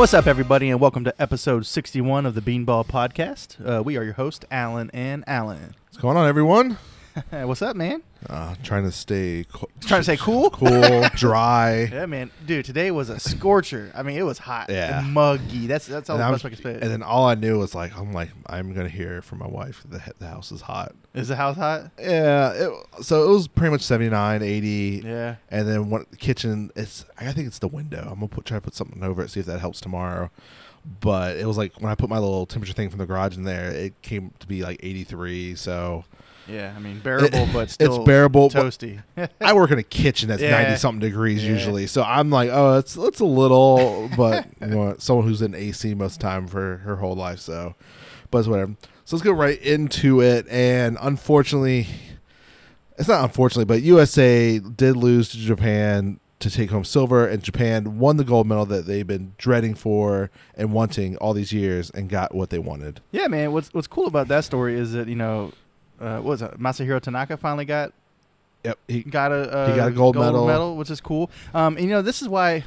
What's up, everybody, and welcome to episode 61 of the Beanball Podcast. Uh, we are your host, Alan and Alan. What's going on, everyone? What's up, man? Uh, trying to stay co- Trying to stay cool? cool, dry. Yeah, man. Dude, today was a scorcher. I mean, it was hot Yeah. and muggy. That's that's all And, the best I can say. and then all I knew was like, I'm like, I'm gonna hear from my wife that the, the house is hot. Is the house hot? Yeah, it, so it was pretty much 79, 80, Yeah. and then what the kitchen? It's I think it's the window. I'm gonna put try to put something over it, see if that helps tomorrow. But it was like when I put my little temperature thing from the garage in there, it came to be like 83. So Yeah, I mean, bearable, but still it's bearable. but toasty. I work in a kitchen that's Yeah. ninety something degrees Yeah. usually, so I'm like, oh, it's it's a little, but you know, someone who's in AC most of the time for her whole life, so, but it's whatever. So let's go right into it, and unfortunately, it's not unfortunately, but USA did lose to Japan to take home silver, and Japan won the gold medal that they've been dreading for and wanting all these years, and got what they wanted. yeah, man. What's what's cool about that story is that you know, uh, what was it? Masahiro Tanaka finally got Yep, he, got a, uh He got a gold medal. which is cool. Um, and you know, this is why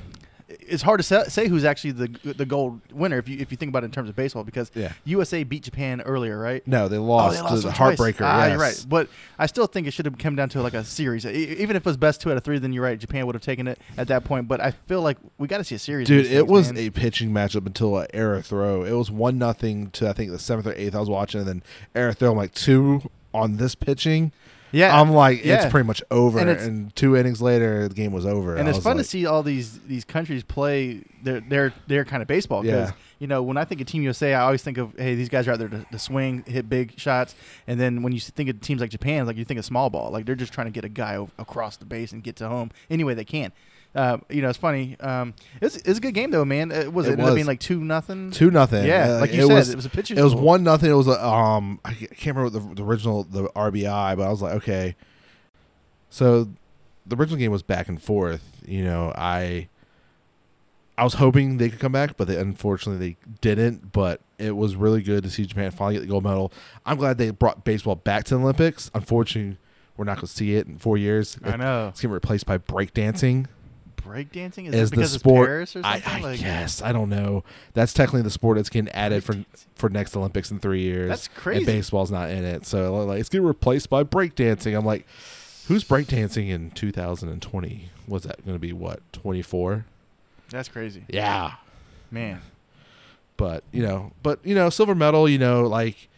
it's hard to say, who's actually the the gold winner if you if you think about it in terms of baseball because yeah. USA beat Japan earlier, right? No, they lost, oh, they lost to the heartbreaker. Ah, yes. right. But I still think it should have come down to like a series. Even if it was best two out of three, then you're right. Japan would have taken it at that point. But I feel like we got to see a series. Dude, these it things, was man. a pitching matchup until an error throw. It was one nothing to I think the seventh or eighth I was watching, and then error throw. I'm like two on this pitching. yeah. I'm like yeah. it's pretty much over. And And, two innings later, the game was over. and I it's fun like, to see all these these countries play their their their kind of baseball. Because Yeah. you know, when I think of Team USA, I always think of hey, these guys are out there to, to swing, hit big shots. And then when you think of teams like Japan, like you think of small ball, like they're just trying to get a guy across the base and get to home any way they can. Uh, you know, it's funny. Um, it's it's a good game though, man. It was It it, ended up was. being like two nothing. two nothing. Yeah, Uh, like you it said, was, it was a pitching. It was duel. one nothing. It was a, um I can't remember what the, the original the RBI, but I was like okay. So the original game was back and forth. You know, I I was hoping they could come back, but they unfortunately they didn't. But it was really good to see Japan finally get the gold medal. I'm glad they brought baseball back to the Olympics. Unfortunately, we're not going to see it in four years. I know. It's getting replaced by breakdancing Breakdancing is as that the because sport. it's Paris or I, something? I like, guess I don't know. That's technically the sport that's getting added for for next Olympics in three years. That's And crazy. baseball's not in it, so like it's getting replaced by breakdancing. I'm like, who's breakdancing in 2020? Was that going to be what 24? That's crazy, Yeah, man. but you know, but you know, silver medal. You know, like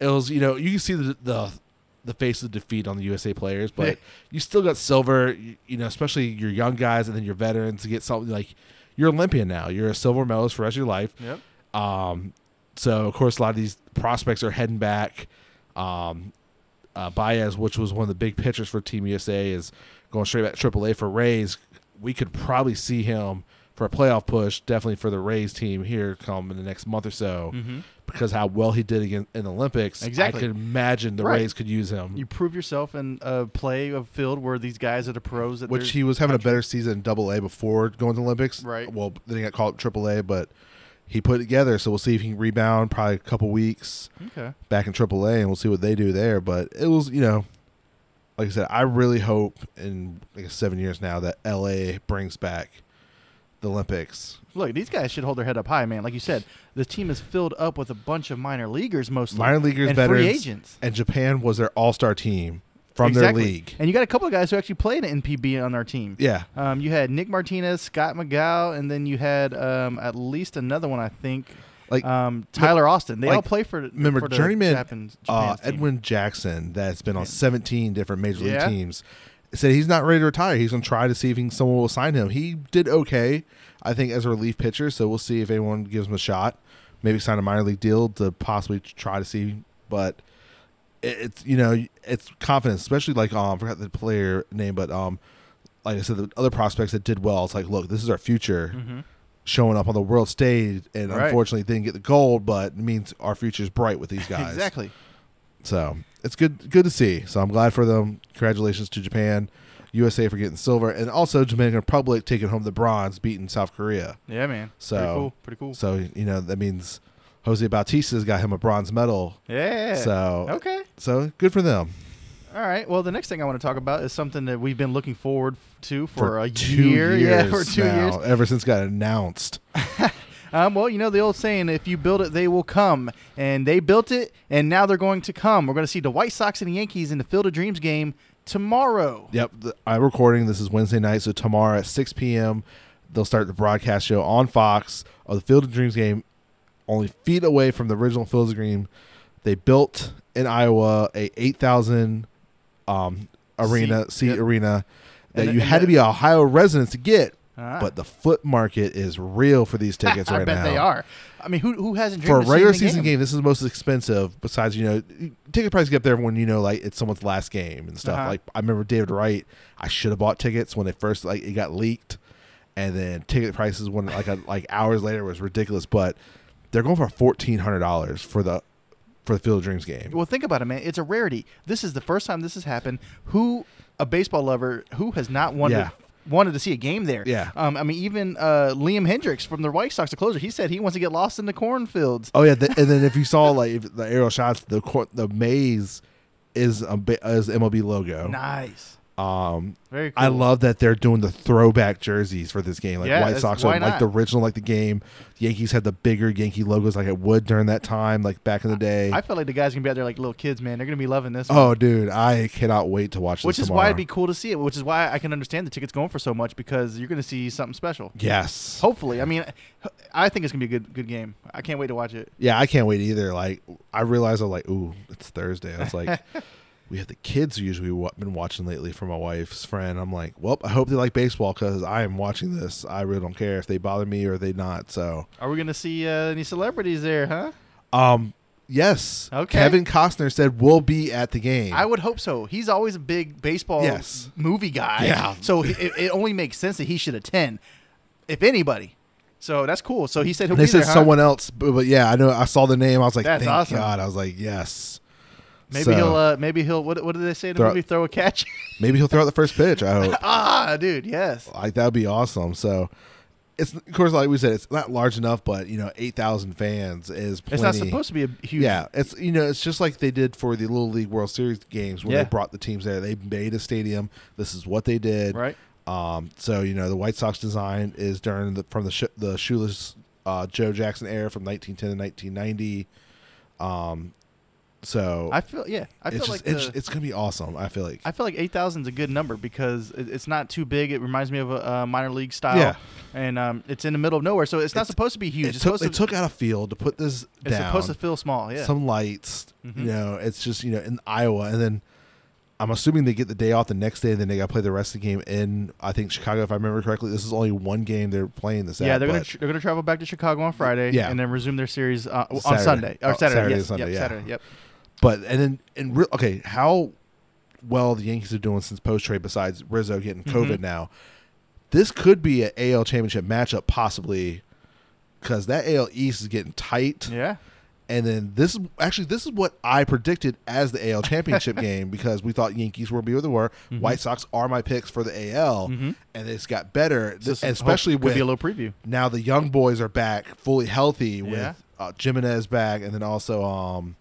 it was. You know, you can see the the, the face of defeat on the USA players, but you still got silver. You, you know, especially your young guys and then your veterans to get something like you're Olympian now. You're a silver medalist for the rest of your life. Yep. Um, so of course, a lot of these prospects are heading back. Um, uh, Baz, which was one of the big pitchers for Team USA, is going straight back to AAA for Rays. We could probably see him for a playoff push, definitely for the Rays team here come in the next month or so, Mm-hmm. because how well he did again in the Olympics. Exactly. I could imagine the Right. Rays could use him, You prove yourself in a play of field where these guys are the pros. That which he was having a better season in Double A before going to the Olympics. Right. Well, then he got called Triple A, but he put it together. So we'll see if he can rebound. Probably a couple weeks. Okay. back in AAA, and we'll see what they do there. But it was, you know, like I said, I really hope in like seven years now that LA brings back the Olympics. Look, these guys should hold their head up high, man. Like you said, the team is filled up with a bunch of minor leaguers, mostly Minor leaguers, and veterans, free agents and Japan was their All Star team from Exactly. their league. And you got a couple of guys who actually played in NPB on our team. Yeah, Um, you had Nick Martinez, Scott McGough, and then you had um, at least another one, I think. like Um, Tyler Austin. They all play for. remember for the journeyman, Japan, uh, Japan's team. Edwin Jackson, that's been on 17 different major league Yeah. teams, said he's not ready to retire. He's going to try to see if he someone will sign him. He did okay, I think, as a relief pitcher. So we'll see if anyone gives him a shot. Maybe sign a minor league deal to possibly try to see. But it- it's you know it's confidence, especially like um I forgot the player name, but um like I said, the other prospects that did well. It's like, look, this is our future Mm-hmm. showing up on the world stage, and Right. unfortunately didn't get the gold, but it means our future is bright with these guys. exactly. So it's good good to see. So I'm glad for them. Congratulations to Japan, USA for getting silver, and also Dominican Republic taking home the bronze, beating South Korea. Yeah, man. So- pretty cool. Pretty cool. So you know that means Jose Bautista's got him a bronze medal. Yeah. So okay. so good for them. All right. Well, the next thing I want to talk about is something that we've been looking forward to for, a two year. years yeah, for two now, years. ever since it got announced. Um, well, you know the old saying, if you build it, they will come. And they built it, and now they're going to come. We're going to see the White Sox and the Yankees in the Field of Dreams game tomorrow. Yep, the, I'm recording. This is Wednesday night, so tomorrow at 6 p.m. they'll start the broadcast show on Fox of the Field of Dreams game, only feet away from the original Field of Dreams. They built in Iowa a 8,000 um, arena Seat, seat yep. arena that And- you and had to be a Ohio resident to get. Ah. But the foot market is real for these tickets I right bet now. they are. I mean, who who hasn't For a regular season game? this is the most expensive. Besides, you know, ticket prices get up there when you know, like it's someone's last game and stuff. Uh-huh. Like I remember David Wright. I should have bought tickets when they first like it got leaked, and then ticket prices when like a, like hours later was ridiculous. But they're going for fourteen hundred dollars for the for the Field of Dreams game. Well, think about it, man. It's a rarity. This is the first time this has happened. Who a baseball lover who has not wanted Yeah. Wanted to see a game there? Yeah. Um, I mean, even uh, Liam Hendriks from the White Sox, the closer, he said he wants to get lost in the cornfields. Oh yeah, the, and then if you saw like if the aerial shots, the cor- the maze is a is MLB logo. Nice. Um, Very cool. I love that they're doing the throwback jerseys for this game. Like Yeah, White that's- Sox why are like not? the original, like the game. Yankees had the bigger Yankee logos like it would during that time, like back in the day. I feel like the guys gonna be out there like little kids, man. They're gonna be loving this. one. oh, dude, I cannot wait to watch this. which this is why it'd be cool to see it. Which is why I can understand the tickets going for so much because you're gonna see something special. yes. Hopefully, I mean, I think it's gonna be a good good game. I can't wait to watch it. Yeah, I can't wait either. Like I realized I'm like, ooh, it's Thursday. I was like. We have the kids usually wa- been watching lately from my wife's friend. I'm like, well, I hope they like baseball because I am watching this. I really don't care if they bother me or they not. So, Are we gonna see uh, any celebrities there? Huh? Um, yes. Okay. Kevin Costner said we'll be at the game. I would hope so. He's always a big baseball Yes. movie guy. Yeah. So it, it only makes sense that he should attend, if anybody. So that's cool. So he said he'll they be said there. huh? someone else, but, but yeah, I know. I saw the name. I was like, That's thank awesome. God. I was like, yes. Maybe So, he'll. Uh, maybe he'll. What, what did they say in the Throw- movie? Throw a catch. maybe he'll throw out the first pitch. I hope. ah, dude. Yes. like that would be awesome. So. It's of course, like we said, it's not large enough, but you know, eight thousand fans is plenty. It's not supposed to be a huge. Yeah, it's you know, it's just like they did for the Little League World Series games when Yeah. they brought the teams there. They made a stadium. This is what they did. Right. Um, so you know the White Sox design is during the from the sh- the shoeless uh, Joe Jackson era from 1910 to 1990. Um, so I feel. Yeah. I feel it's like just, it's, the- it's gonna be awesome. I feel like I feel like eight thousand is a good number because it, it's not too big. It reminds me of a, uh minor league style. Yeah. And um, it's in the middle of nowhere, so it's not It's- supposed to be huge. it It's took, they to. took out a field to put this it's down. supposed to feel small. Yeah. Some lights, Mhm. you know. It's just you know in Iowa, and then I'm assuming they get the day off the next day, and then they got to play the rest of the game in I think Chicago, if I remember correctly. This is only one game they're playing this. yeah, at, they're gonna tr- they're gonna travel back to Chicago on Friday. Yeah. And then resume their series uh, on Saturday. Sunday or Oh, Saturday. Saturday yes. Sunday, yep, yeah. Saturday. Yep. But and then in real okay, how well the Yankees are doing since post trade besides Rizzo getting COVID Mhm. now. This could be an AL championship matchup possibly because that AL East is getting tight. Yeah. And then this is actually this is what I predicted as the AL championship game because we thought Yankees were be where they were. Mhm. White Sox are my picks for the AL, Mhm. and it's got better, So some- especially with be a little preview. now the young boys are back fully healthy Yeah. with uh, Jimenez back, and then also um,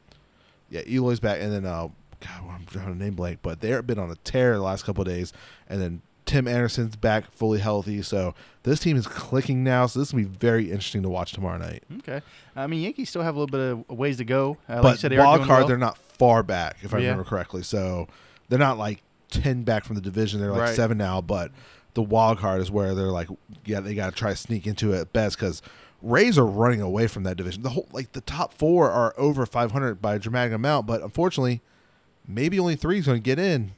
yeah, Eloy's back, and then uh, God, I'm drawing a name blank, but they've been on a tear the last couple of days, and then Tim Anderson's back fully healthy, so this team is clicking now. So this will be very interesting to watch tomorrow night. Okay. I mean, Yankees still have a little bit of ways to go. Uh, like but said, they wild card, well. they're not far back, if I Yeah. remember correctly. So they're not like ten back from the division. They're like Right. seven now, but the wild card is where they're like, yeah, they got to try to sneak into it at best because Rays are running away from that division. The whole like the top four are over 500 by a dramatic amount, but unfortunately, maybe only three is going to get in,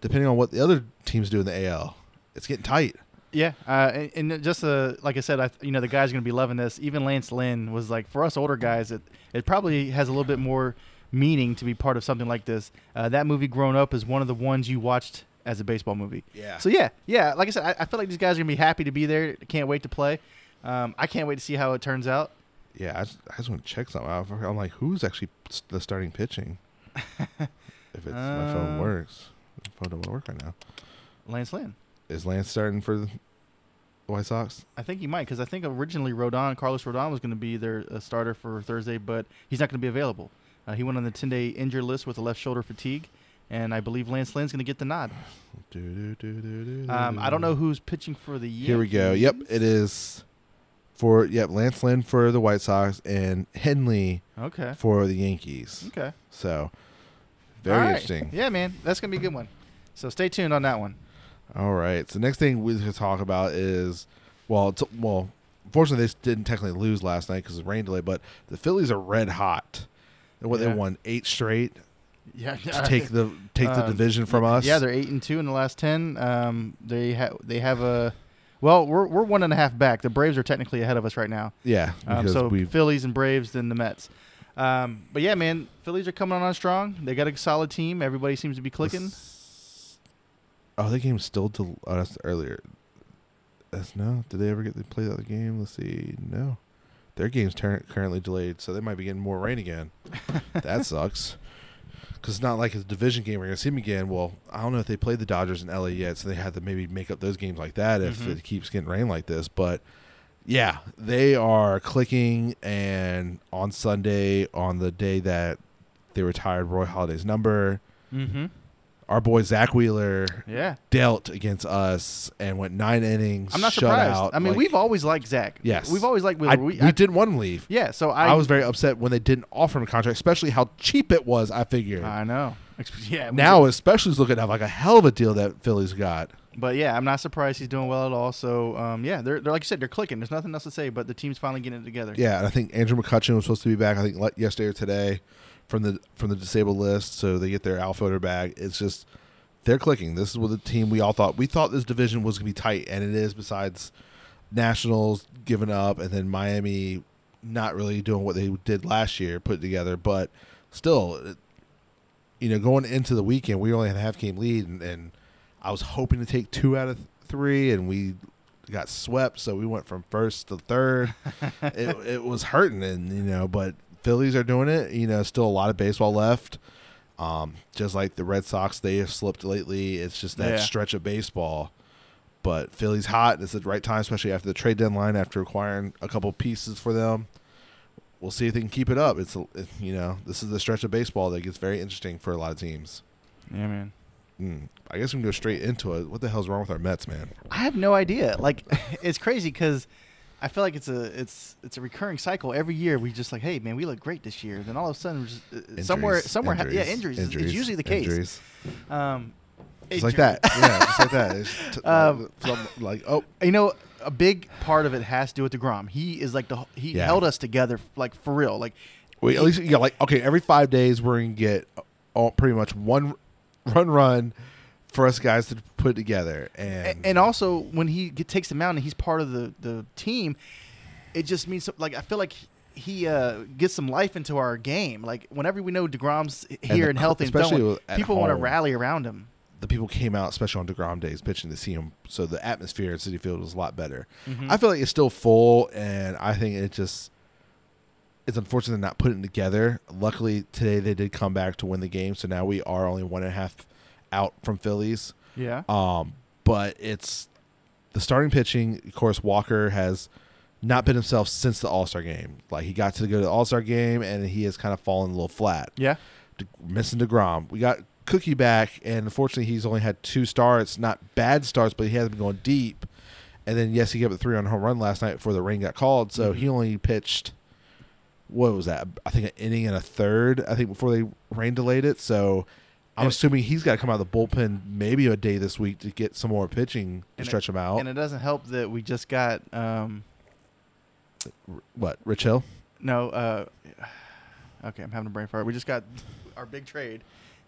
depending on what the other teams do in the AL. It's getting tight. Yeah, uh, and, and just uh, like I said, I, you know the guys are going to be loving this. Even Lance Lynn was like, for us older guys, it it probably has a little bit more meaning to be part of something like this. Uh, that movie, Grown Up, is one of the ones you watched as a baseball movie. Yeah. So yeah, yeah, like I said, I, I feel like these guys are going to be happy to be there. Can't wait to play. Um, I can't wait to see how it turns out. Yeah, I just, I just want to check something out. I'm like, who's actually the starting pitching? if it's my phone Uh, works, my phone don't work right now. Lance Lynn. Is Lance starting for the White Sox? I think he might because I think originally Rodon, Carlos Rodon, was going to be their uh, starter for Thursday, but he's not going to be available. Uh, he went on the 10-day injured list with a left shoulder fatigue, and I believe Lance Lynn's going to get the nod. Um, I don't know who's pitching for the Yankees. Here we go. Yep, it is for yeah Lance Lynn for the White Sox and Heaney Okay. for the Yankees. Okay. So very right. interesting. Yeah, man, that's gonna be a good one. So stay tuned on that one. All right. So next thing we could talk about is, well, it's, well, unfortunately they didn't technically lose last night because of rain delay, but the Phillies are red hot. What Yeah. they won eight straight Yeah. to take the take the Um, division from us. Yeah, they're eight and two in the last ten. Um, they have they have a. Well, we're we're one and a half back. The Braves are technically ahead of us right now. yeah Um, so we Phillies and Braves, then the Mets. Um, but yeah, man, Phillies are coming on strong. They got a solid team. Everybody seems to be clicking. Oh, the game's still to oh, that's earlier. That's no. Did they ever get to play that game? Let's see. No, their game's tur- currently delayed, so they might be getting more rain again. that sucks. Because it's not like it's a division game. We're gonna see them again. Well, I don't know if they played the Dodgers in LA yet, so they had to maybe make up those games like that if Mhm. it keeps getting rain like this. But yeah, they are clicking. And on Sunday, on the day that they retired Roy Halladay's number, Mm-hmm. Our boy Zack Wheeler Yeah, dealt against us and went nine innings. I'm not surprised. Out, I mean, like- we've always liked Zack. Yes. we've always liked I, Wheeler. we, I- didn't want him to leave. Yeah, so I I, was very upset when they didn't offer him a contract, especially how cheap it was. I figured I know. Yeah. we- now, especially is looking at like a hell of a deal that Philly's got. but yeah, I'm not surprised he's doing well at all. So um, yeah, they're, they're like you said, they're clicking. There's nothing else to say, but the team's finally getting it together. Yeah, and I think Andrew McCutchen was supposed to be back. I think yesterday or today from the from the disabled list, so they get their outfielder back. It's just they're clicking. This is what the team we all thought. We thought this division was gonna be tight, and it is. Besides Nationals giving up, and then Miami not really doing what they did last year, put together, but still, you know, going into the weekend, we only had a half game lead, and, and I was hoping to take two out of three, and we got swept, so we went from first to third. it, it was hurting, and you know, but Phillies are doing it. You know, still a lot of baseball left. Um, just like the Red Sox, they have slipped lately. It's just that Yeah. stretch of baseball. But Philly's hot. It's the right time, especially after the trade deadline, after acquiring a couple pieces for them. We'll see if they can keep it up. It's it, you know this is the stretch of baseball that gets very interesting for a lot of teams. Yeah, man. Mm. I guess we can go straight into it. What the hell's wrong with our Mets, man? I have no idea. Like, it's crazy because I feel like it's a it's it's a recurring cycle. Every year we just like, hey man, we look great this year. Then all of a sudden, just, uh, somewhere Injuries, ha- yeah, injuries. is- is usually the case. Injuries. Um, Just like that. Yeah, just like that. It's t- Um, like oh, You know, a big part of it has to do with Degrom. He is like the he Yeah. held us together like for real. Like, Wait, at least you got like okay, every five days we're gonna get all, pretty much one run run for us guys to put together, and and also when he get, takes the mound and he's part of the the team, it just means like I feel like. He uh, gets some life into our game. Like whenever we know Degrom's here the and, healthy, especially with- people want to rally around him. the people came out, especially on Degrom days, pitching to see him. So the atmosphere at Citi Field was a lot better. Mhm. I feel like it's still full, and I think it just it's unfortunate they're not putting together. Luckily today they did come back to win the game, so now we are only one and a half out from Phillies. Yeah. Um, but it's the starting pitching. Of course, Walker has not been himself since the All Star game. Like he got to go to the All Star game, and he has kind of fallen a little flat. Yeah. De- missing Degrom. We got Cookie back, and unfortunately, he's only had two starts. Not bad starts, but he hasn't been going deep. And then yes, he gave up a three on home run last night before the rain got called. So Mhm. he only pitched. What was that? I think an inning and a third. I think before they rain delayed it. So I'm And- assuming he's got to come out of the bullpen maybe a day this week to get some more pitching to And it- stretch him out. And it doesn't help that we just got um, what? Rich Hill? no. Uh, okay, I'm having a brain fart. We just got our big trade.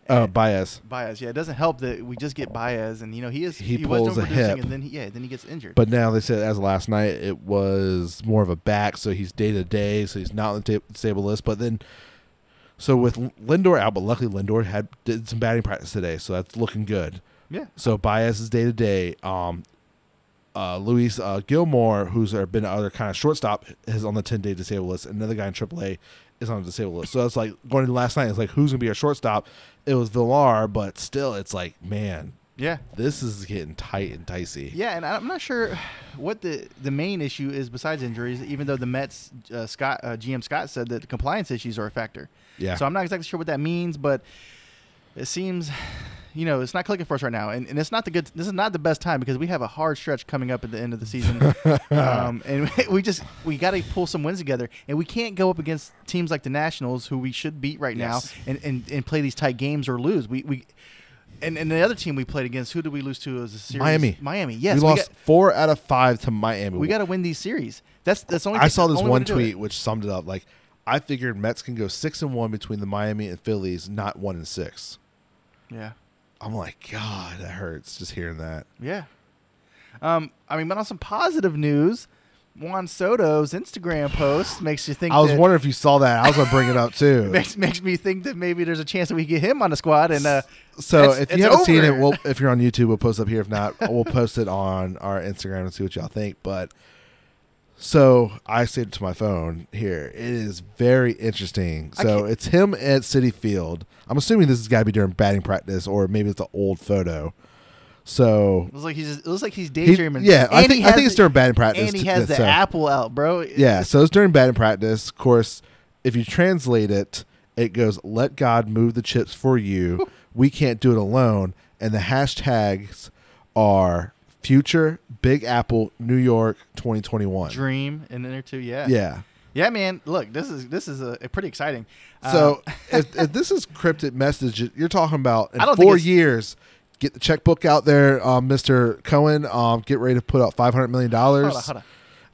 And- Baez. Baez. Yeah, it doesn't help that we just get Baez, and you know he is He was pulls a hip. and then he, yeah, then he gets injured. But now they said as of last night it was more of a back, so he's day to day, so he's not on the ta- stable list. But then, so with Lindor out, but luckily Lindor had did some batting practice today, so that's looking good. yeah, So Baez is day to day. Um, uh, Luis uh, Guillorme, who's been other kind of shortstop, is on the ten day disabled list. Another guy in AAA is on the disabled list. So it's like going into last night. It's like who's gonna be our shortstop? It was Villar, but still, it's like man, yeah, this is getting tight and dicey. yeah. And I'm not sure what the the main issue is besides injuries. Even though the Mets uh, Scott uh, GM Scott said that the compliance issues are a factor. Yeah. So I'm not exactly sure what that means, but it seems you know, it's not clicking for us right now, and, and it's not the good. This is not the best time because we have a hard stretch coming up at the end of the season, um, and we just we got to pull some wins together, and we can't go up against teams like the Nationals, who we should beat right Yes. now, and, and, and play these tight games or lose. We we. And, and the other team we played against, who did we lose to as a series? Miami. Miami. Yes, we we, lost got, four out of five to Miami. we got to win these series. That's that's only. I saw this one tweet which summed it up. Like, I figured Mets can go six and one between the Miami and Phillies, not one and six. Yeah. I'm like, God, that hurts just hearing that. Yeah. Um, I mean, but on some positive news, Juan Soto's Instagram post makes you think. I was that, wondering if you saw that. I was gonna bring it up too. makes makes me think that maybe there's a chance that we get him on the squad. And uh, So if you haven't seen it, we'll, if you're on YouTube, we'll post up here. If not, we'll post it on our Instagram and see what y'all think. But so I saved it to my phone here. It is very interesting. So it's him at Citi Field. I'm assuming this has got to be during batting practice, or maybe it's an old photo. So it looks like he's it looks like he's he- daydreaming. yeah, I And he think I think it's during batting practice. And he has the so- apple out, bro. Yeah, so it's during batting practice. Of course, if you translate it, it goes, "Let God move the chips for you. we can't do it alone." And the hashtags are future Big Apple New York 2021. Dream in there too. Yeah. Yeah. Yeah, man. Look, this is this is a, a pretty exciting. So Um, if, if this is cryptic message, you're talking about in I four years. Get the checkbook out there, um, Mr. Cohen. Um, get ready to put out five hundred million dollars. Hold on, hold on.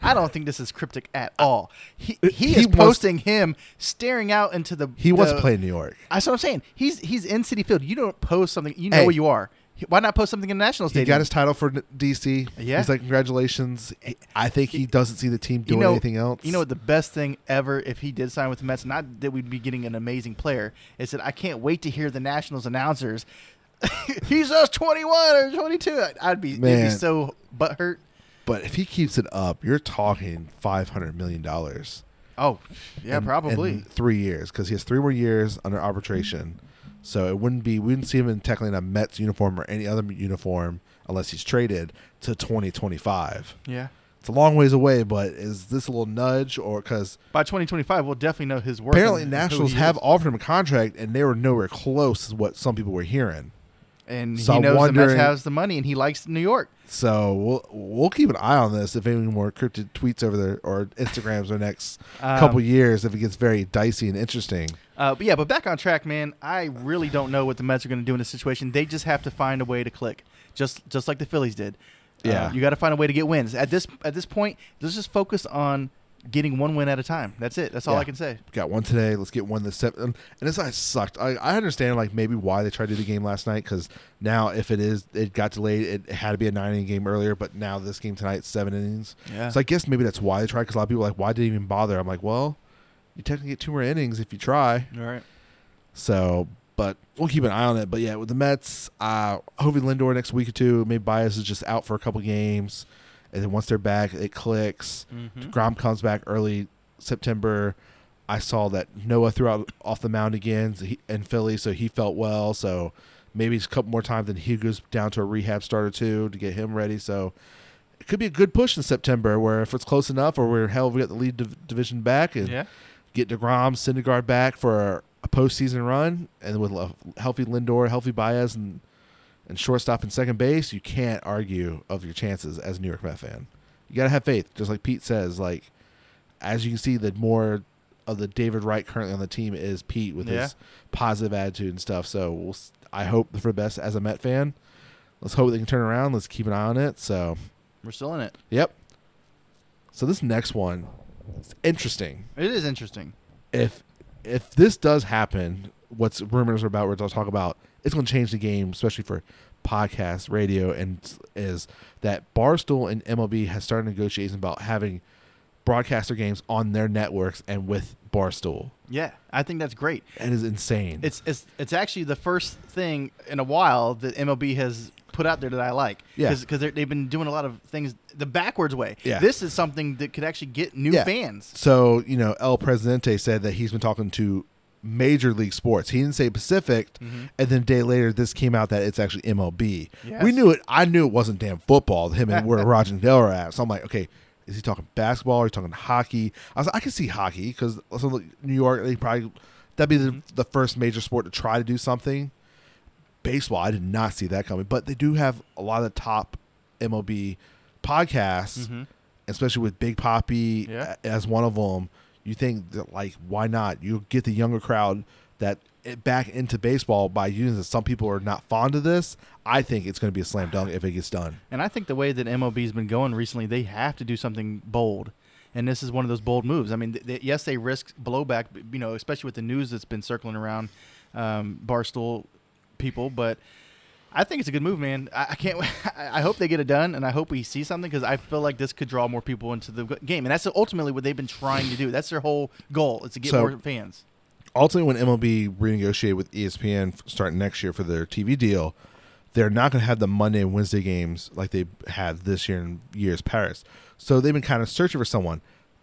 I don't think this is cryptic at all. He he, He is wants- posting him staring out into the. He wants to play in New York. That's what I'm saying. He's he's in Citi Field. You don't post something. You know Hey. where you are. Why not post something in the National He got his title for DC. Yeah. He's like, congratulations. I think he doesn't see the team doing you know, anything else. You know what the best thing ever if he did sign with the Mets, not that we'd be getting an amazing player, is that I can't wait to hear the Nationals announcers. He's us 21 or 22. I'd- I'd be, it'd be so butthurt. But if he keeps it up, you're talking five hundred million dollars. Oh, yeah, in- probably. in three years because he has three more years under arbitration. So it wouldn't be we wouldn't see him in technically in a Mets uniform or any other uniform unless he's traded to 2025. yeah. It's a long ways away, but is this a little nudge or because By 2025, we'll definitely know his work. apparently Nationals have offered him a contract and they were nowhere close, to what some people were hearing. And so he knows the Mets has the money, and he likes New York. So we'll we'll keep an eye on this if any more cryptid tweets over there or Instagrams the next Um, couple years if it gets very dicey and interesting. Uh, but yeah, but back on track, man. I really don't know what the Mets are going to do in this situation. They just have to find a way to click, just just like the Phillies did. Uh, Yeah. you got to find a way to get wins. At this at this point, let's just focus on getting one win at a time. That's it. That's all Yeah. I can say. Got one today. Let's get one this seven. And this I sucked. I, I understand like maybe why they tried to do the game last night because now if it is it got delayed, it had to be a nine inning game earlier. But now this game tonight, seven innings. Yeah. So I guess maybe that's why they tried. Because a lot of people are like, why did they even bother? I'm like, well, you technically get two more innings if you try. all right. So, but we'll keep an eye on it. But yeah, with the Mets, uh, hopefully Lindor next week or two. Maybe Baez is just out for a couple games, and then once they're back, it clicks. Mhm. Grom comes back early September. I saw that Noah threw out off the mound again in Philly, so he felt well. So maybe it's a couple more times. Then he goes down to a rehab start or two to get him ready. So it could be a good push in September, where if it's close enough, or we're hell, we got the lead div- division back and Yeah. get Degrom, Syndergaard back for a postseason run, and with a healthy Lindor, healthy Baez, and and shortstop and second base, you can't argue of your chances as a New York Met fan. You gotta have faith, just like Pete says. Like as you can see, the more of the David Wright currently on the team is Pete with Yeah. his positive attitude and stuff. So we'll, I hope for the best as a Met fan. Let's hope they can turn around. Let's keep an eye on it. So, We're still in it. yep. So this next one, it's interesting It is interesting. if if this does happen, what's rumors are about, we're going to talk about, it's going to change the game, especially for podcasts, radio, and is that Barstool and MLB has started negotiations about having broadcaster games on their networks and with Barstool. Yeah, I think that's great. That is insane. It's it's it's actually the first thing in a while that MLB has put out there that I like. Yeah. because they've been doing a lot of things the backwards way. Yeah. this is something that could actually get new Yeah. fans. so you know, El Presidente said that he's been talking to major league sports. He didn't say Pacific, Mhm. and then a day later, this came out that it's actually MLB. Yes. We knew it. I knew it wasn't damn football. Him and where Roger and Dale are at. So I'm like, okay, is he talking basketball? Or he talking hockey? I was like, I can see hockey because New York, they probably that'd be the, Mhm. the first major sport to try to do something. baseball, I did not see that coming. But they do have a lot of the top MLB podcasts, Mhm. especially with Big Papi Yeah. as one of them. You think that like why not? You get the younger crowd that it back into baseball by using this. Some people are not fond of this. I think it's going to be a slam dunk if it gets done. And I think the way that MLB's been going recently, they have to do something bold. And this is one of those bold moves. I mean, th- th- yes, they risk blowback, you know, especially with the news that's been circling around um, Barstool people. But I think it's a good move, man. I, I can't. I I hope they get it done, and I hope we see something because I feel like this could draw more people into the game, and that's ultimately what they've been trying to do. That's their whole goal: is to get So- more fans. ultimately when MLB renegotiated with ESPN starting next year for their TV deal, they're not going to have the Monday and Wednesday games like they had this year and years past. So they've been kind of searching for someone.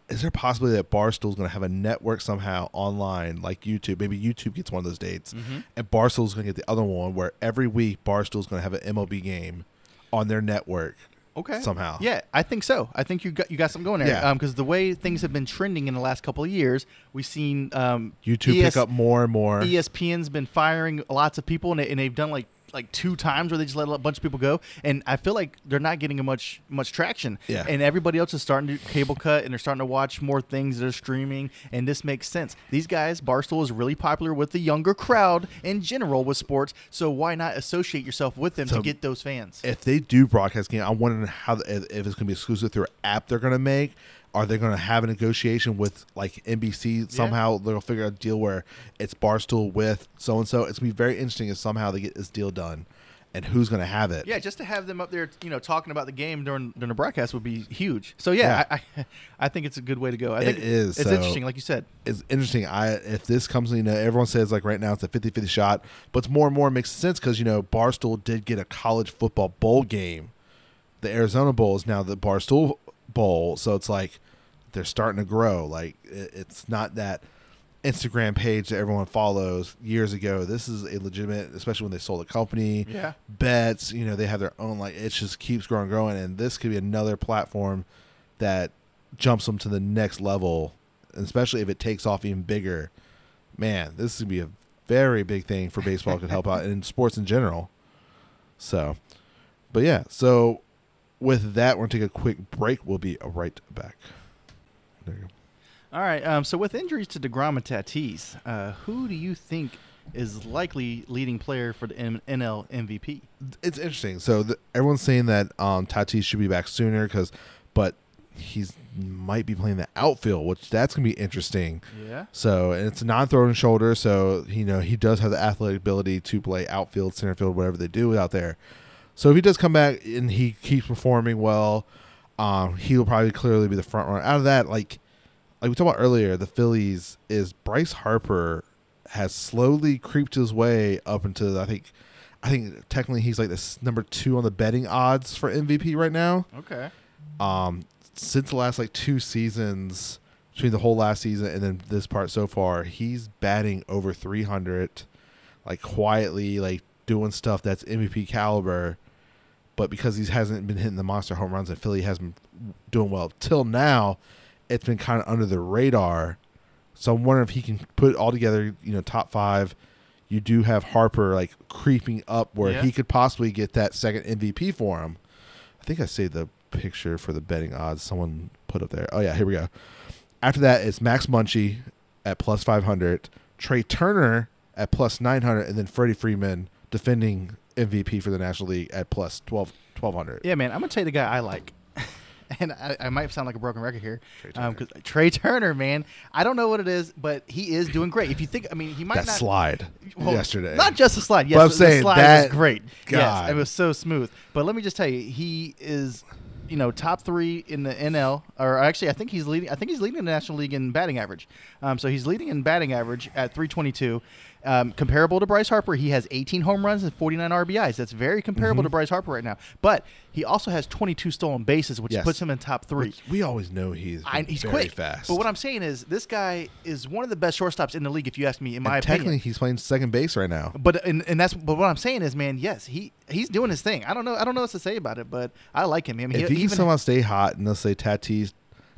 Is there possibly possibility that Barstool's going to have a network somehow online like YouTube? Maybe YouTube gets one of those dates, and Barstool's going to get the other one where every week Barstool's going to have an MLB game on their network. Okay. somehow. Yeah, I think so. I think you got you got something going there. Yeah. Because the way things have been trending in the last couple of years, we've seen um, YouTube ES pick up more and more. ESPN's been firing lots of people, and, they, and they've done like like two times where they just let a bunch of people go, and I feel like they're not getting a much much traction. Yeah. And everybody else is starting to cable cut, and they're starting to watch more things that are streaming, and this makes sense. These guys, Barstool is really popular with the younger crowd in general with sports, so why not associate yourself with them So- to get those fans? if they do broadcast game, I'm wondering how if, if it's going to be exclusive through an app they're going to make. Are they going to have a negotiation with like NBC somehow? They'll figure out a deal where it's Barstool with so and so. It's going to be very interesting if somehow they get this deal done, and who's going to have it. Yeah, just to have them up there, you know, talking about the game during during the broadcast would be huge. So yeah, I, I, I think it's a good way to go. I think is, It's so- interesting, like you said. it's interesting. I if this comes, you know, everyone says like right now it's a 50-50 shot, but it's more and more makes sense because you know Barstool did get a college football bowl game. The Arizona Bowl is now the Barstool Bowl, so it's like they're starting to grow. Like it, it's not that Instagram page that everyone follows years ago. This is a legitimate, especially when they sold the company. Yeah. Bets, you know, they have their own like it just keeps growing, growing, and this could be another platform that jumps them to the next level, and especially if it takes off even bigger. Man, this would be a very big thing for baseball. could help out and sports in general. So, but yeah, so with that, we're gonna take a quick break. We'll be right back. There you go. All right. Um, so with injuries to Degrom and Tatis, uh, who do you think is likely leading player for the M- NL MVP? it's interesting. So the, everyone's saying that um, Tatis should be back sooner because, but he's might be playing the outfield, which that's gonna be interesting. Yeah. So and it's a non-throwing shoulder, so you know he does have the athletic ability to play outfield, center field, whatever they do out there. So if he does come back and he keeps performing well, um, he will probably clearly be the front runner. Out of that, like like we talked about earlier, the Phillies is Bryce Harper has slowly creeped his way up into I think I think technically he's like this number two on the betting odds for MVP right now Okay. um, since the last like two seasons, between the whole last season and then this part so far, he's batting over 300, like quietly, like doing stuff that's MVP caliber. But because he hasn't been hitting the monster home runs and Philly hasn't been doing well till now, it's been kind of under the radar. So I'm wondering if he can put it all together, you know, top five. You do have Harper like creeping up where Yeah. he could possibly get that second MVP for him. I think I saved the picture for the betting odds someone put up there. Oh yeah, here we go. After that, it's Max Muncy at plus five hundred, Trea Turner at plus nine hundred, and then Freddie Freeman defending MVP for the National League at plus 12, 1200. Yeah, man. I'm gonna tell you the guy I like. And I, I might sound like a broken record here, Trea Um, Turner. 'cause Trea Turner, man, I don't know what it is, but he is doing great. If you think, I mean, he might That not slide Well, yesterday. Not just the slide. Yes, But I'm the saying slide that- was great. Yes, God. it was so smooth. But let me just tell you, he is, you know, top three in the NL. Or actually, I think he's leading. I think he's leading the National League in batting average. Um, so he's leading in batting average at 322. Um, comparable to Bryce Harper, he has 18 home runs and 49 RBIs. That's very comparable Mm-hmm. to Bryce Harper right now. But he also has 22 stolen bases, which Yes. puts him in top three. Which we always know he's I, he's very quick, fast. But what I'm saying is, this guy is one of the best shortstops in the league. If you ask me, in my and opinion. technically he's playing second base right now. But and, and that's but what I'm saying is, man, yes, he he's doing his thing. I don't know I don't know what to say about it, but I like him. I mean, if he can even somehow stay hot and let's say Tatis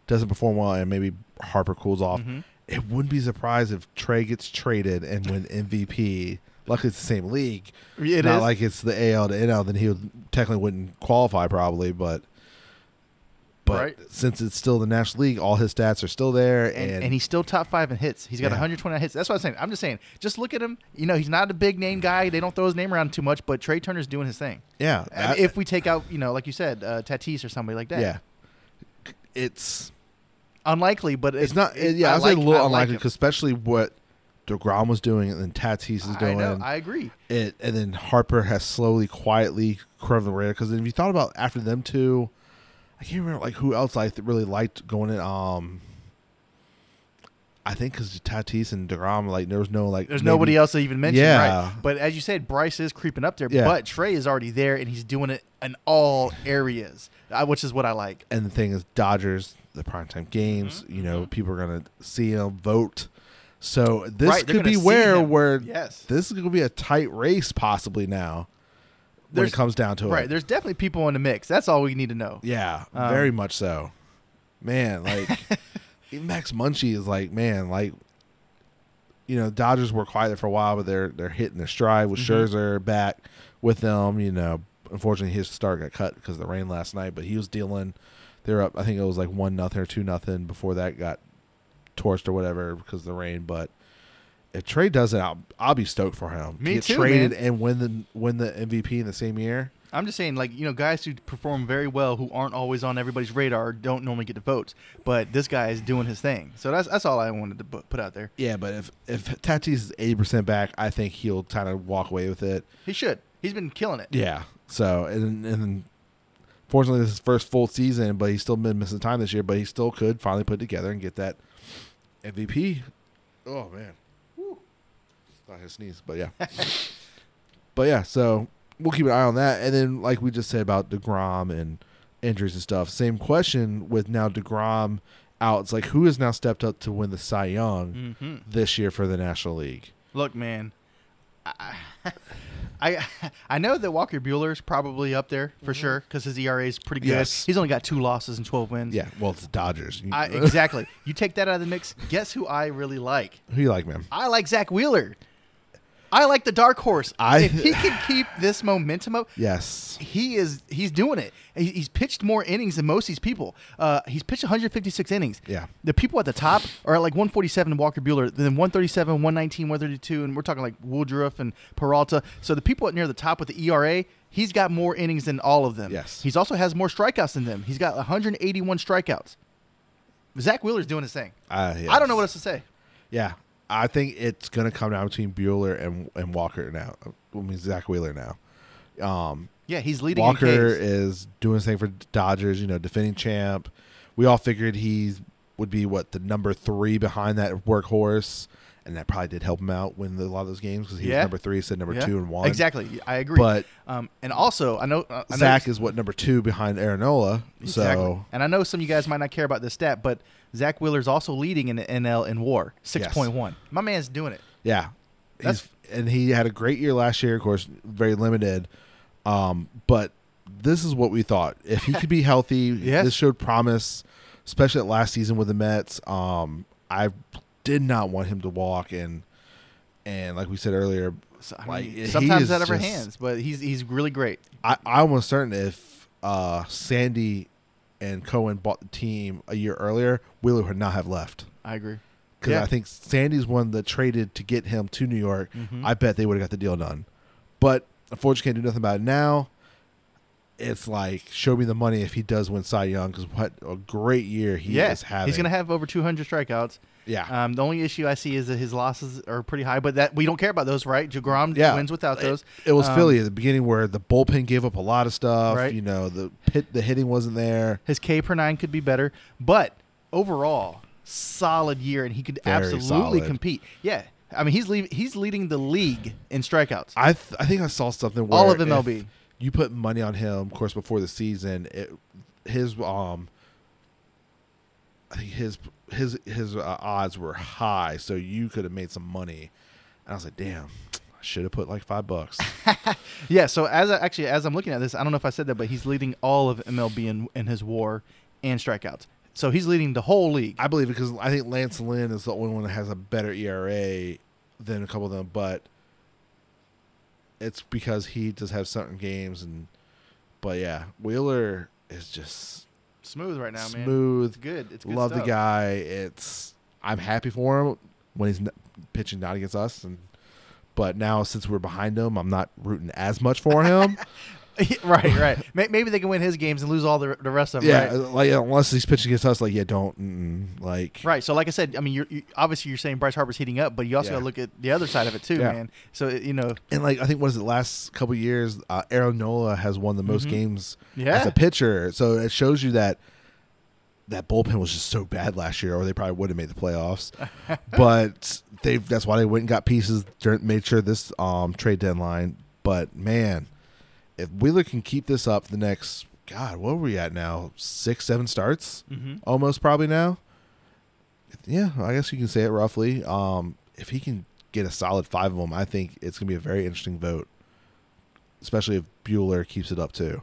doesn't perform well and maybe Harper cools off, Mhm. It wouldn't be surprised if Trea gets traded and win MVP luckily it's the same league. It Not is. like it's the AL to NL, then he would technically wouldn't qualify probably, but but Right. since it's still the National League, all his stats are still there, and, and, and he's still top five in hits. He's got Yeah. 129 hits. That's what I'm saying. I'm just saying, just look at him. You know, he's not a big name guy. They don't throw his name around too much, but Trea Turner's doing his thing. yeah, I mean, if we take out, you know, like you said, uh, Tatis or somebody like that. yeah, it's Unlikely, but it's it- not. it- yeah, I, I was like, a little I like unlikely. 'cause especially what Degrom was doing and then Tatis is I doing. know. I agree. it and then Harper has slowly, quietly curved the radar. Because if you thought about after them two, I can't remember like who else I th- really liked going in. Um, I think because Tatis and Degrom, like there was no like There's maybe- nobody else to even mention, Yeah. right? But as you said, Bryce is creeping up there. Yeah. But Trea is already there, and he's doing it in all areas, uh, which is what I like. And the thing is, Dodgers, the primetime games, Mm-hmm, you know, people are gonna see him vote. So this Right, could be where where Yes. this is gonna be a tight race possibly now. When There's- it comes down to Right. it, right? There's definitely people in the mix. That's all we need to know. Yeah, Um, very much so. Man, like even Max Muncy is like, man, like you know, Dodgers were quiet for a while, but they're they're hitting their stride with Mhm. Scherzer back with them. You know, unfortunately his start got cut because of the rain last night, but he was dealing. They're up. I think it was like one nothing or two nothing before that got torched or whatever because of the rain. But if Trea does it, I'll, I'll be stoked for him. Me get too, traded man. and win the win the MVP in the same year. I'm just saying, like you know, guys who perform very well, who aren't always on everybody's radar, don't normally get the votes. But this guy is doing his thing, so that's that's all I wanted to put out there. Yeah, but if if Tatis is eighty percent back, I think he'll kind of walk away with it. He should. He's been killing it. Yeah. So and and then, fortunately, this is his first full season, but he's still been missing time this year. But he still could finally put it together and get that MVP. Oh man, Woo. not his sneeze, but yeah. but yeah, so we'll keep an eye on that. And then, like we just said about Degrom and injuries and stuff. Same question with now Degrom out. It's like who has now stepped up to win the Cy Young hmm this year for the National League? Look, man, I, I I know that Walker Buehler's probably up there for sure because his ERA is pretty good. Mm-hmm. Yes. He's only got two losses and 12 wins. Yeah, well, it's the Dodgers. I, exactly. you take that out of the mix. Guess who I really like? Who you like, man? I like Zack Wheeler. I like the dark horse. I- if he can keep this momentum up, Yes. he is he's doing it. He- He's pitched more innings than most of these people. Uh, he's pitched 156 innings. Yeah. The people at the top are at like 147 Walker Buehler, then 137, 119, 132, and we're talking like Woodruff and Peralta. So the people near the top with the ERA, he's got more innings than all of them. Yes. He's also has more strikeouts than them. He's got 181 strikeouts. Zack Wheeler's doing his thing. Uh, I don't know what else to say. Yeah, I think it's gonna come down between Buehler and and Walker now. I mean Zack Wheeler now. Um, Yeah, he's leading. Walker is doing his thing for Dodgers. You know, defending champ. We all figured he would be what the number three behind that workhorse, and that probably did help him out win the, a lot of those games because he Yeah. was number three, said number Yeah. two and one. Exactly. I agree. But um, and also I know uh, I know Zack is what number two behind Aaron Nola. Exactly. So and I know some of you guys might not care about this stat, but Zack Wheeler's also leading in the NL in WAR, six point one. My man's doing it. Yeah, That's- He's, and he had a great year last year. Of course, very limited. Um, but this is what we thought. If he could be healthy, Yes. this showed promise, especially at last season with the Mets. Um, I did not want him to walk, and and like we said earlier, Like, mean, sometimes out of our hands, but he's he's really great. I I almost certain if uh, Sandy and Cohen bought the team a year earlier, Wheeler would not have left. I agree. Because Yeah. I think Sandy's one that traded to get him to New York. Mhm. I bet they would have got the deal done. But unfortunately, can't do nothing about it now. It's like show me the money if he does win Cy Young because what a great year he yeah, is having. he's gonna have over 200 strikeouts. Yeah. Um, the only issue I see is that his losses are pretty high, but that we don't care about those, right? Jagrom Yeah. wins without those. It was Um, Philly at the beginning where the bullpen gave up a lot of stuff. Right. You know the pit, the hitting wasn't there. His K per nine could be better, but overall, solid year, and he could Very absolutely solid. compete. Yeah, I mean he's leave, he's leading the league in strikeouts. I th- I think I saw something where All of MLB. You put money on him, of course, before the season. It, his um, his his his uh, odds were high, so you could have made some money. And I was like, damn, I should have put like five bucks. Yeah, so as I, actually as I'm looking at this, I don't know if I said that, but he's leading all of MLB in, in his WAR and strikeouts. So he's leading the whole league. I believe it because I think Lance Lynn is the only one that has a better ERA than a couple of them, but it's because he does have certain games and but yeah, Wheeler is just Smooth right now, man. smooth. Good. It's good Love stuff. the guy. It's I'm happy for him when he's n- pitching not against us and but now since we're behind him, I'm not rooting as much for him. right, right. Maybe they can win his games and lose all the, the rest of them. yeah, right? like unless he's pitching against us, like yeah, don't mm, like Right. So, like I said, I mean, you're, you obviously you're saying Bryce Harper's heating up, but you also Yeah. got to look at the other side of it too, Yeah. man. So, you know, And like I think what is it last couple of years, uh, Aaron Nola has won the most Mhm. games yeah, as a pitcher. So it shows you that that bullpen was just so bad last year, or they probably would have made the playoffs. but they that's why they went and got pieces, during, made sure this um, trade deadline. But man, if Wheeler can keep this up the next, God, what are we at now? Six, seven starts, hmm almost probably now. Yeah, I guess you can say it roughly. Um, if he can get a solid five of them, I think it's gonna be a very interesting vote, especially if Buehler keeps it up too.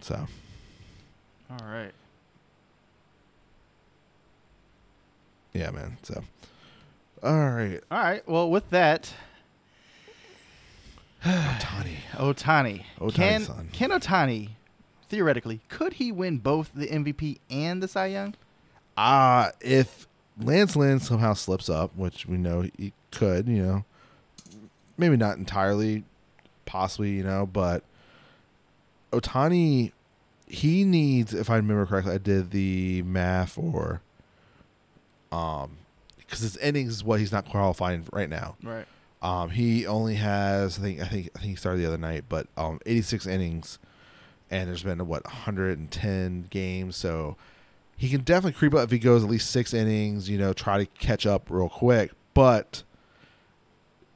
So. all right. Yeah, man. So, all right. All right. Well, with that, Ohtani. Ohtani. Can son. can Ohtani theoretically could he win both the MVP and the Cy Young? Uh if Lance Lynn somehow slips up, which we know he could, you know, maybe not entirely, possibly, you know, but Ohtani, he needs, if I remember correctly, I did the math or, um, because his innings is what he's not qualifying right now. Right. Um, he only has I think I think I think he started the other night, but um, 86 innings, and there's been what 110 games, so he can definitely creep up if he goes at least six innings. You know, try to catch up real quick. But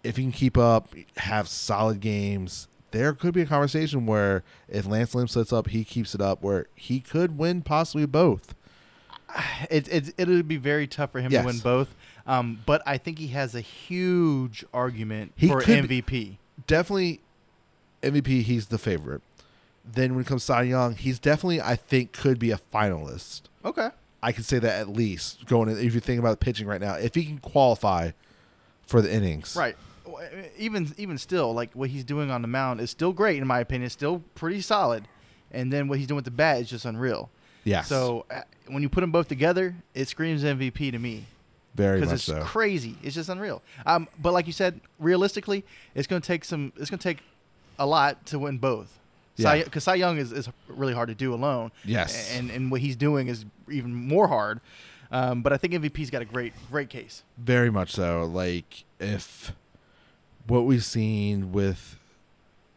if he can keep up, have solid games, there could be a conversation where if Lance Lynn sets up, he keeps it up, where he could win possibly both. It, it it'll be very tough for him Yes. to win both. Um, but I think he has a huge argument He for MVP. definitely MVP. He's the favorite. Then when it comes to Cy Young, he's definitely I think could be a finalist. Okay. I can say that at least going in, if you think about pitching right now, if he can qualify for the innings, Right. Even even still, like what he's doing on the mound is still great in my opinion. It's still pretty solid, and then what he's doing with the bat is just unreal. Yes. So uh, when you put them both together, it screams MVP to me very much it's so. crazy. It's just unreal. Um, but like you said, realistically, it's going to take some. It's going to take a lot to win both. Yeah. Because Cy, Young is, is really hard to do alone. Yes. And and what he's doing is even more hard. Um, but I think MVP's got a great great case. Very much so. Like if what we've seen with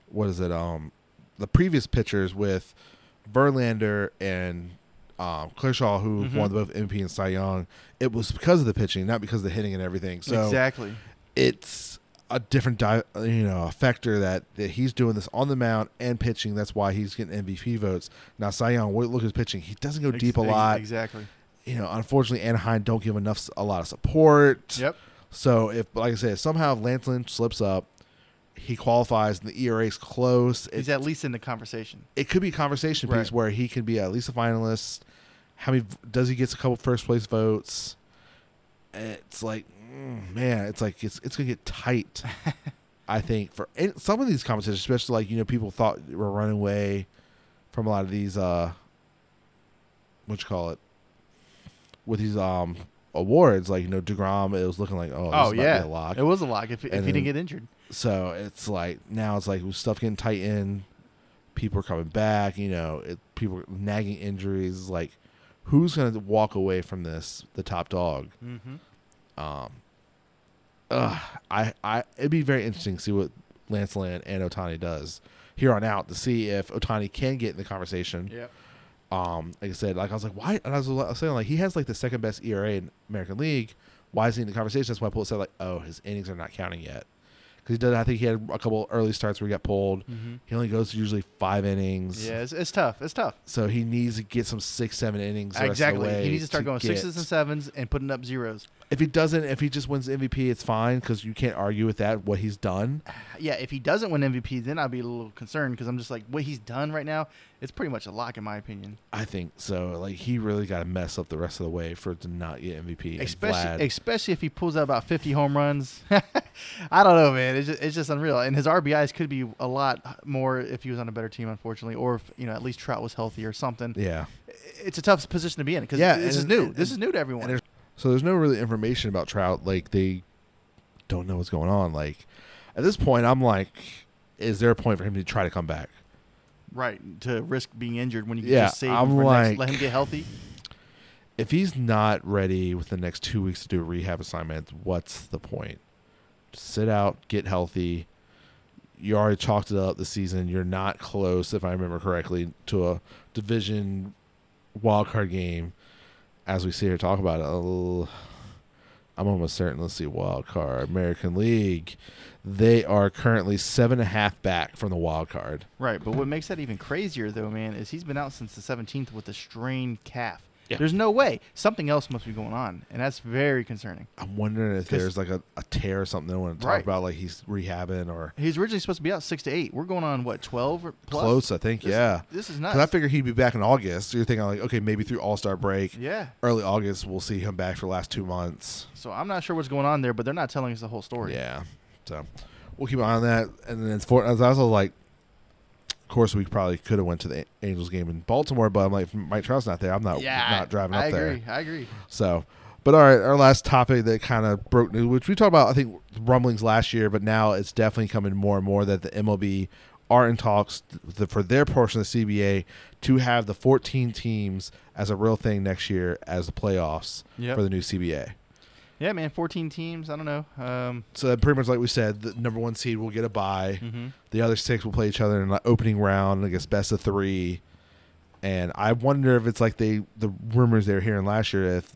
what is it? Um, the previous pitchers with Verlander and um, Kershaw, who Mhm. won both MVP and Cy Young, it was because of the pitching, not because of the hitting and everything. So exactly. it's a different di- you know factor that, that he's doing this on the mound and pitching. That's why he's getting MVP votes. Now Cy Young, look at his pitching. He doesn't go deep a lot. Exactly. You know, unfortunately, Anaheim don't give enough a lot of support. Yep. So if, like I said, somehow if Lance Lynn slips up, he qualifies and the ERA is close. He's at least in the conversation. it could be a conversation piece Right. where he can be at least a finalist. How many does he gets a couple first place votes? It's like, mm, man, it's like it's it's gonna get tight. I think for and some of these competitions, especially like you know people thought were running away from a lot of these uh, what you call it, with these um awards like you know Degrom, it was looking like oh, this Oh about be yeah, a lock. it was a lock if, if he And didn't get injured. So it's like now it's like stuff getting tightened, people are coming back. You know, it, people are nagging injuries. Like, who's gonna walk away from this? The top dog. Mm-hmm. Um, ugh, I, I, it'd be very interesting to see what Lance Lynn and Ohtani does here on out to see if Ohtani can get in the conversation. Yeah. Um, like I said, like I was like, why? And I was, I was saying like he has like the second best ERA in American League. Why is he in the conversation? That's why people said like, oh, his innings are not counting yet. Because he does. I think he had a couple early starts where he got pulled. Mm-hmm. He only goes usually five innings. Yeah, it's, it's tough. It's tough. So he needs to get some six, seven innings. the rest of the Exactly. He needs to start going get- sixes and sevens and putting up zeros. If he doesn't, if he just wins MVP, it's fine because you can't argue with that. What he's done. Yeah, if he doesn't win MVP, then I'd be a little concerned because I'm just like, what he's done right now, it's pretty much a lock in my opinion. I think so. Like he really got to mess up the rest of the way for it to not get MVP. Especially, especially if he pulls out about 50 home runs. I don't know, man. It's just, it's just unreal. And his RBIs could be a lot more if he was on a better team, unfortunately, or if you know at least Trout was healthy or something. yeah. It's a tough position to be in because Yeah, this is new. this is new to everyone. So there's no really information about Trout. Like they don't know what's going on. Like at this point, I'm like, is there a point for him to try to come back? Right to risk being injured when you can Yeah, just save I'm him for like- next, let him get healthy. If he's not ready within the next two weeks to do a rehab assignment, what's the point? Sit out, get healthy. You already chalked it up the season. You're not close, if I remember correctly, to a division wild card game. As we sit here talk about it, I'm almost certain. Let's see, wild card, American League. They are currently seven and a half back from the wild card. Right, but what makes that even crazier, though, man, is he's been out since the 17th with a strained calf. Yeah. There's no way something else must be going on, and that's very concerning. I'm wondering if there's like a, a tear or something they want to talk Right. about, like he's rehabbing or He's originally supposed to be out six to eight. We're going on what 12 or plus? close. I think, This- yeah. This is Because I nuts. figure he'd be back in August. So you're thinking like, okay, maybe through All Star break, yeah. early August, we'll see him back for the last two months. So I'm not sure what's going on there, but they're not telling us the whole story. Yeah, so we'll keep an eye on that. And then it's for. I was also like, of course, we probably could have went to the Angels game in Baltimore, but I'm like, if Mike Trout's not there. I'm not yeah. not driving up I there. I agree. I agree. So, but all right, our last topic that kind of broke news, which we talked about, I think rumblings last year, but now it's definitely coming more and more that the MLB are in talks th- for their portion of the CBA to have the 14 teams as a real thing next year as the playoffs Yep. for the new CBA. Yeah, man. 14 teams. I don't know. Um, So that pretty much like we said, the number one seed will get a bye. mhm. The other six will play each other in the opening round, I guess best of three. And I wonder if it's like they the rumors they were hearing last year if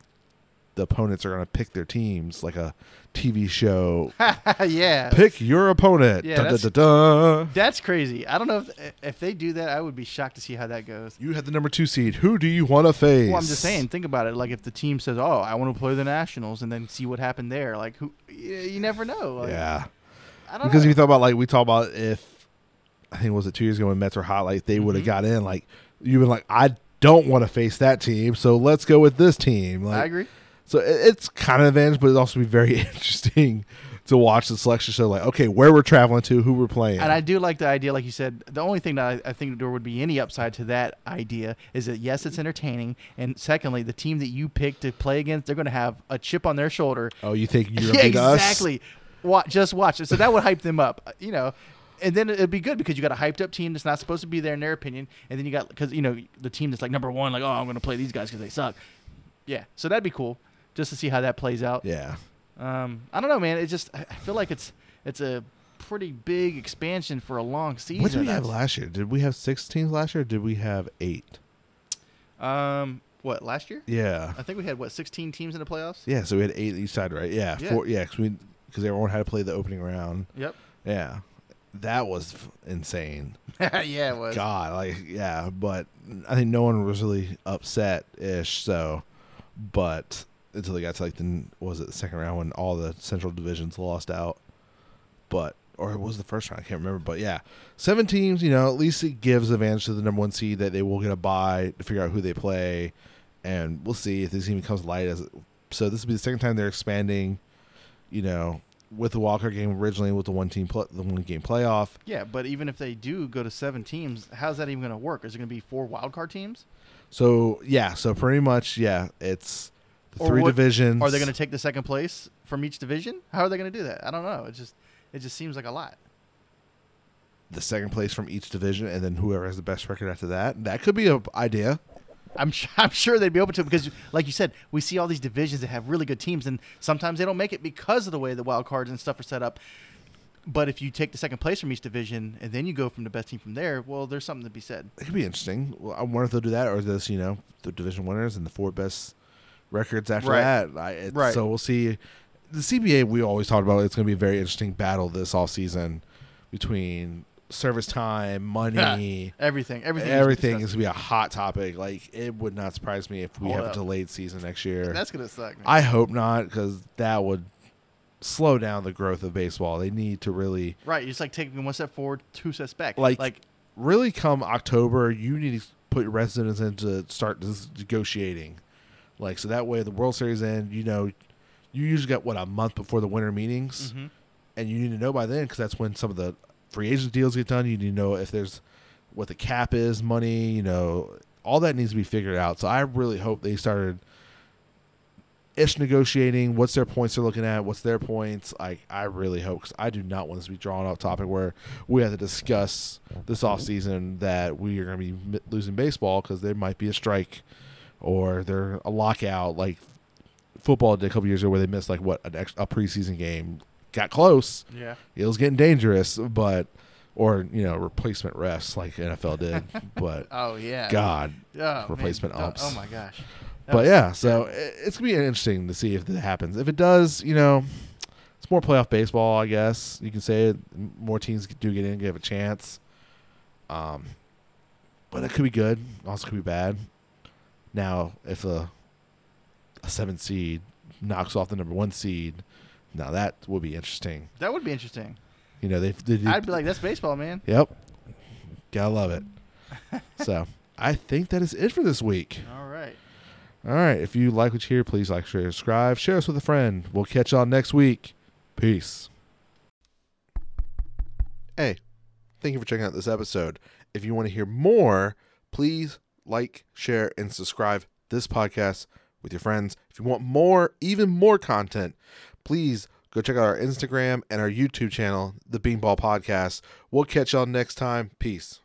the opponents are going to pick their teams like a TV show. yeah. pick your opponent. Yeah, Dun, that's- dun, dun. That's crazy. I don't know if if they do that, I would be shocked to see how that goes. You had the number two seed. Who do you want to face? Well, I'm just saying. Think about it. Like if the team says, "Oh, I want to play the Nationals," and then see what happened there. Like who? You, you never know. Like, Yeah, I don't because if you thought about like we talked about if I think was it two years ago when Mets were hot, like they mm-hmm. would have got in. Like you've been like I don't want to face that team, so let's go with this team. Like I agree. So it's kind of an advantage, but it'd also be very interesting to watch the selection show. Like, okay, where we're traveling to, who we're playing. And I do like the idea, like you said. The only thing that I, I think there would be any upside to that idea is that yes, it's entertaining, and secondly, the team that you pick to play against, they're going to have a chip on their shoulder. oh, you think you're Yeah, gonna us? exactly. Wa just watch it. So that would hype them up, uh, you know. And then it'd be good because you got a hyped up team that's not supposed to be there in their opinion, and then you got because you know the team that's like number one, like oh I'm going to play these guys because they suck. Yeah, so that'd be cool just to see how that plays out. Yeah. Um, I don't know, man. It just I feel like it's it's a pretty big expansion for a long season. What did we have last year? Did we have six teams last year? or Did we have eight? Um, what last year? Yeah. I think we had what 16 teams in the playoffs. Yeah. So we had eight each side, right? Yeah. Yeah. Four. Yeah. Because we because everyone had to play the opening round. Yep. Yeah. That was f- insane. yeah, it was. God, like yeah, but I think no one was really upset ish. So, but until they got to like the was it the second round when all the central divisions lost out, but or it was the first round I can't remember. But yeah, seven teams. You know, at least it gives advantage to the number one seed that they will get a bye to figure out who they play, and we'll see if this even comes light as. So this will be the second time they're expanding. You know, with the Walker game originally with the one team pl- the one game playoff. Yeah, but even if they do go to seven teams, how's that even going to work? Is it going to be four wild card teams? So yeah, so pretty much yeah, it's the Or three what- divisions. Are they going to take the second place from each division? How are they going to do that? I don't know. It just it just seems like a lot. the second place from each division, and then whoever has the best record after that? That could be a idea. I'm sh- I'm sure they'd be open to it because, like you said, we see all these divisions that have really good teams, and sometimes they don't make it because of the way the wild cards and stuff are set up. But if you take the second place from each division and then you go from the best team from there, well, there's something to be said. It could be interesting. Well, I wonder if they'll do that, or is this you know the division winners and the four best records after Right. that? I, it's, Right. So we'll see. The CBA we always talked about. It's going to be a very interesting battle this all season between service time, money, Everything, everything, everything is gonna be a hot topic. Like it would not surprise me if we Hold have up. a delayed season next year. That's gonna suck. Man. I hope not, because that would slow down the growth of baseball. They need to really, right, you're just like taking one step forward, two steps back. Like- like really come October. You need to put your residents in to start negotiating, like so that way the World Series end. You know, you usually got what a month before the winter meetings, mhm. and you need to know by then because that's when some of the free agent deals get done. You need to know if there's what the cap is, money. You know, all that needs to be figured out. So I really hope they started ish negotiating. What's their points they're looking at? What's their points? I I really hope because I do not want this to be drawn out topic where we have to discuss this off season that we are going to be losing baseball because there might be a strike or they're a lockout like football did a couple years ago where they missed like what an ex- a preseason game got close yeah, it was getting dangerous, but or you know replacement refs like NFL did, but oh yeah, God, oh, replacement man. Oh- umps. Oh, my gosh. That but was yeah, so i- it's gonna be interesting to see if that happens. If it does, you know, it's more playoff baseball, I guess you can say it. More teams do get in, give a chance. Um, but it could be good, also could be bad. Now, if a a seven seed knocks off the number one seed, now that would be interesting. that would be interesting. You know, they, they I'd be like, that's baseball, man. Yep. Gotta love it. so I think that is it for this week. All right. All right. If you like what you hear, please like, share, subscribe, share us with a friend. We'll catch y'all next week. Peace. Hey, thank you for checking out this episode. If you want to hear more, please like, share, and subscribe this podcast with your friends. If you want more, even more content, please go check out our Instagram and our YouTube channel, The Beanball Podcast. We'll catch y'all next time. Peace.